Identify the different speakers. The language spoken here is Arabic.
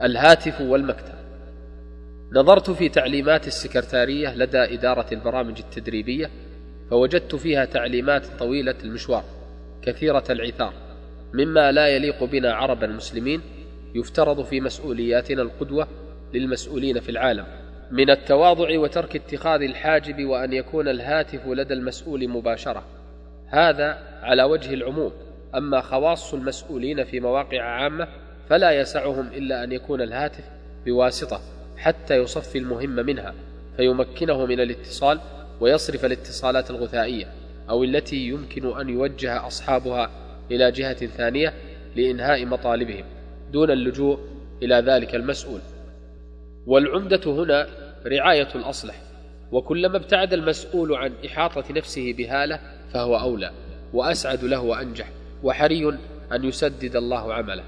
Speaker 1: الهاتف والمكتب. نظرت في تعليمات السكرتارية لدى إدارة البرامج التدريبية فوجدت فيها تعليمات طويلة المشوار كثيرة العثار مما لا يليق بنا عربا مسلمين يفترض في مسؤولياتنا القدوة للمسؤولين في العالم. من التواضع وترك اتخاذ الحاجب وأن يكون الهاتف لدى المسؤول مباشرة. هذا على وجه العموم أما خواص المسؤولين في مواقع عامة فلا يسعهم إلا أن يكون الهاتف بواسطة حتى يصفي المهم منها فيمكنه من الاتصال ويصرف الاتصالات الغثائية أو التي يمكن أن يوجه أصحابها إلى جهة ثانية لإنهاء مطالبهم دون اللجوء إلى ذلك المسؤول. والعمدة هنا رعاية الأصلح وكلما ابتعد المسؤول عن إحاطة نفسه بهالة فهو أولى وأسعد له وأنجح وحري أن يسدد الله عمله.